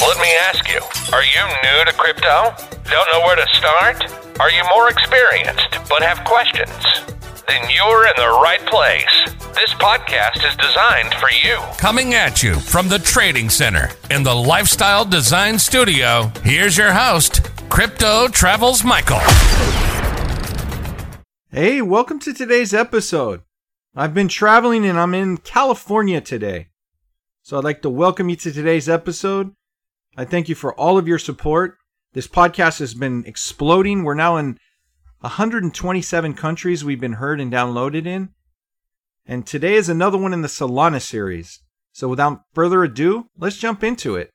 Let me ask you, are you new to crypto? Don't know where to start? Are you more experienced but have questions? Then you're in the right place. This podcast is designed for you. Coming at you from the Trading Center in the Lifestyle Design Studio, here's your host, Crypto Travels Michael. Hey, welcome to today's episode. I've been traveling and I'm in California today. So I'd like to welcome you to today's episode. I thank you for all of your support. This podcast has been exploding. We're now in 127 countries we've been heard and downloaded in. And today is another one in the Solana series. So without further ado, let's jump into it.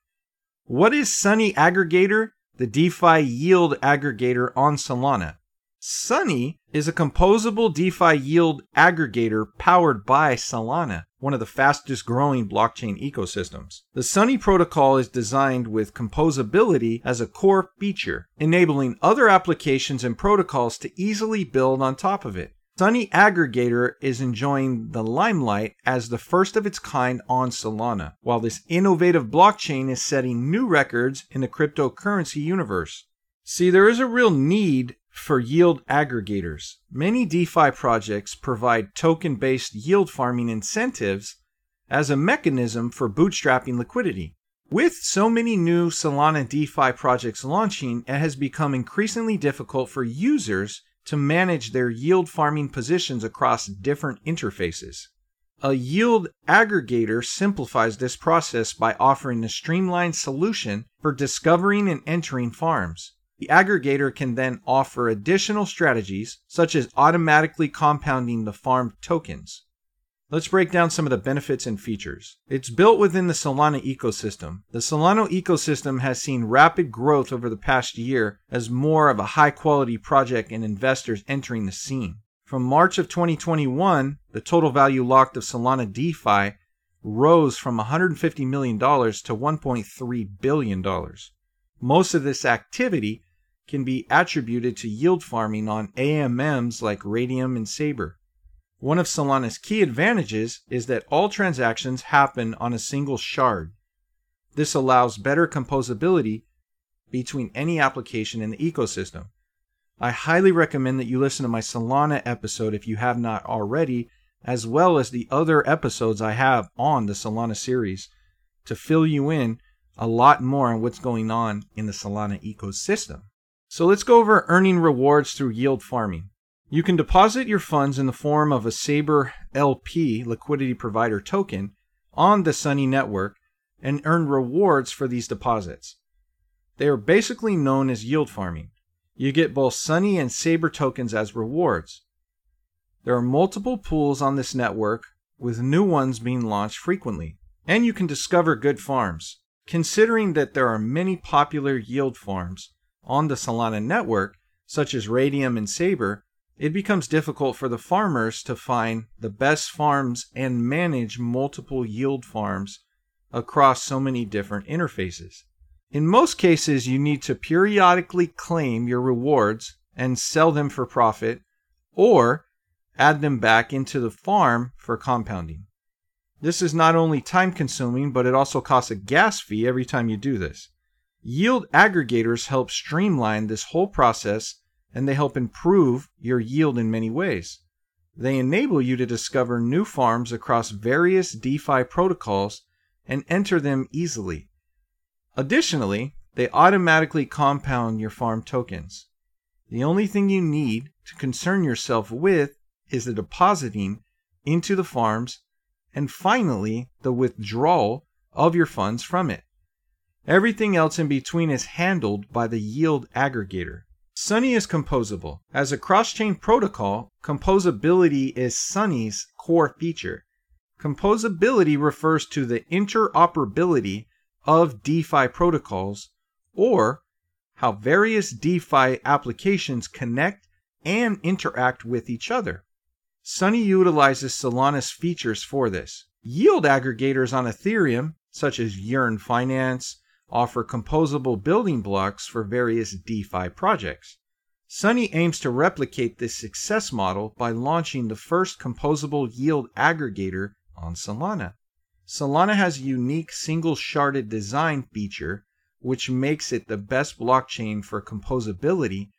What is Sunny Aggregator, the DeFi yield aggregator on Solana? Sunny is a composable DeFi yield aggregator powered by Solana, one of the fastest growing blockchain ecosystems. The Sunny protocol is designed with composability as a core feature, enabling other applications and protocols to easily build on top of it. Sunny Aggregator is enjoying the limelight as the first of its kind on Solana, while this innovative blockchain is setting new records in the cryptocurrency universe. See, there is a real need for yield aggregators. Many DeFi projects provide token based yield farming incentives as a mechanism for bootstrapping liquidity. With so many new Solana DeFi projects launching, it has become increasingly difficult for users to manage their yield farming positions across different interfaces. A yield aggregator simplifies this process by offering a streamlined solution for discovering and entering farms. The aggregator can then offer additional strategies, such as automatically compounding the farmed tokens. Let's break down some of the benefits and features. It's built within the Solana ecosystem. The Solana ecosystem has seen rapid growth over the past year as more of a high quality project and investors entering the scene. From March of 2021, the total value locked of Solana DeFi rose from $150 million to $1.3 billion. Most of this activity can be attributed to yield farming on AMMs like Raydium and Saber. One of Solana's key advantages is that all transactions happen on a single shard. This allows better composability between any application in the ecosystem. I highly recommend that you listen to my Solana episode if you have not already, as well as the other episodes I have on the Solana series to fill you in a lot more on what's going on in the Solana ecosystem. So let's go over earning rewards through yield farming. You can deposit your funds in the form of a Saber LP liquidity provider token on the Sunny network and earn rewards for these deposits. They are basically known as yield farming. You get both Sunny and Saber tokens as rewards. There are multiple pools on this network, with new ones being launched frequently, and you can discover good farms. Considering that there are many popular yield farms, on the Solana network, such as Raydium and Saber, it becomes difficult for the farmers to find the best farms and manage multiple yield farms across so many different interfaces. In most cases, you need to periodically claim your rewards and sell them for profit, or add them back into the farm for compounding. This is not only time consuming, but it also costs a gas fee every time you do this. Yield aggregators help streamline this whole process and they help improve your yield in many ways. They enable you to discover new farms across various DeFi protocols and enter them easily. Additionally, they automatically compound your farm tokens. The only thing you need to concern yourself with is the depositing into the farms and finally the withdrawal of your funds from it. Everything else in between is handled by the yield aggregator. Sunny is composable. As a cross chain protocol, composability is Sunny's core feature. Composability refers to the interoperability of DeFi protocols or how various DeFi applications connect and interact with each other. Sunny utilizes Solana's features for this. Yield aggregators on Ethereum, such as Yearn Finance, offer composable building blocks for various DeFi projects. Sunny aims to replicate this success model by launching the first composable yield aggregator on Solana. Solana has a unique single sharded design feature which makes it the best blockchain for composability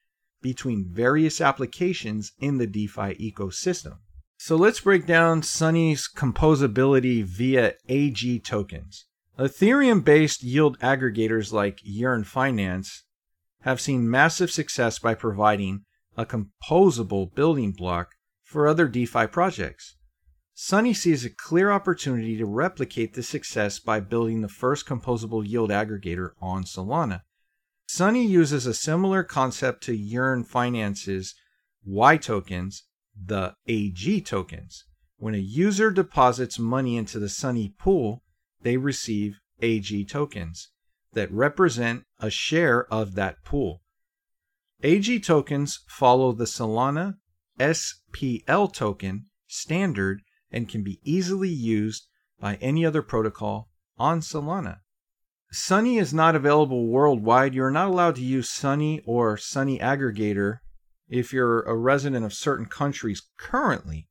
between various applications in the DeFi ecosystem. So let's break down Sunny's composability via AG tokens. Ethereum based yield aggregators like Yearn Finance have seen massive success by providing a composable building block for other DeFi projects. Sunny sees a clear opportunity to replicate this success by building the first composable yield aggregator on Solana. Sunny uses a similar concept to Yearn Finance's Y tokens, the AG tokens. When a user deposits money into the Sunny pool, they receive AG tokens that represent a share of that pool. AG tokens follow the Solana SPL token standard and can be easily used by any other protocol on Solana. Sunny is not available worldwide. You're not allowed to use Sunny or Sunny Aggregator if you're a resident of certain countries currently.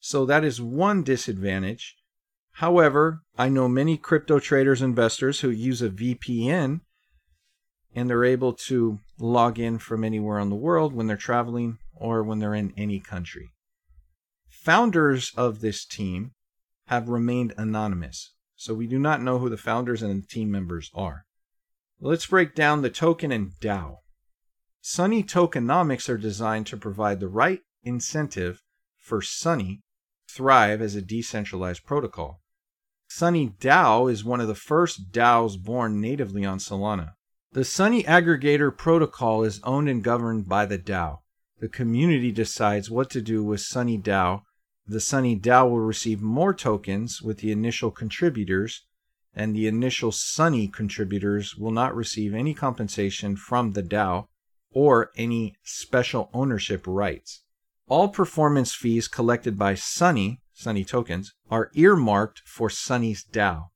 So that is one disadvantage. However, I know many crypto traders, investors who use a VPN and they're able to log in from anywhere in the world when they're traveling or when they're in any country. Founders of this team have remained anonymous. So we do not know who the founders and the team members are. Let's break down the token and DAO. Sunny tokenomics are designed to provide the right incentive for Sunny thrive as a decentralized protocol. Sunny DAO is one of the first DAOs born natively on Solana. The Sunny aggregator protocol is owned and governed by the DAO. The community decides what to do with Sunny DAO the Sunny DAO will receive more tokens with the initial contributors, and the initial Sunny contributors will not receive any compensation from the DAO or any special ownership rights. All performance fees collected by Sunny, Sunny tokens, are earmarked for Sunny's DAO,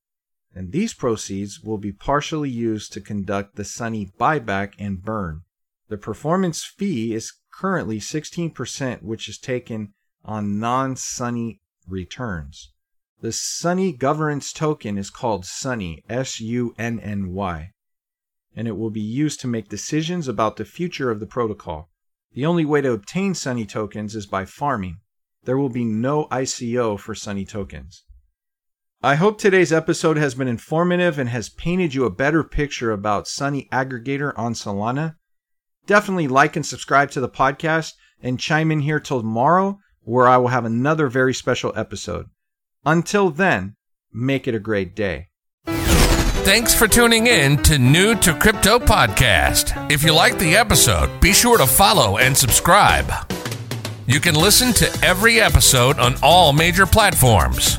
and these proceeds will be partially used to conduct the Sunny buyback and burn. The performance fee is currently 16%, which is taken on non Sunny returns. The Sunny governance token is called Sunny, S U N N Y, and it will be used to make decisions about the future of the protocol. The only way to obtain Sunny tokens is by farming. There will be no ICO for Sunny tokens. I hope today's episode has been informative and has painted you a better picture about Sunny Aggregator on Solana. Definitely like and subscribe to the podcast and chime in here till tomorrow where I will have another very special episode. Until then, make it a great day. Thanks for tuning in to New to Crypto Podcast. If you like the episode, be sure to follow and subscribe. You can listen to every episode on all major platforms.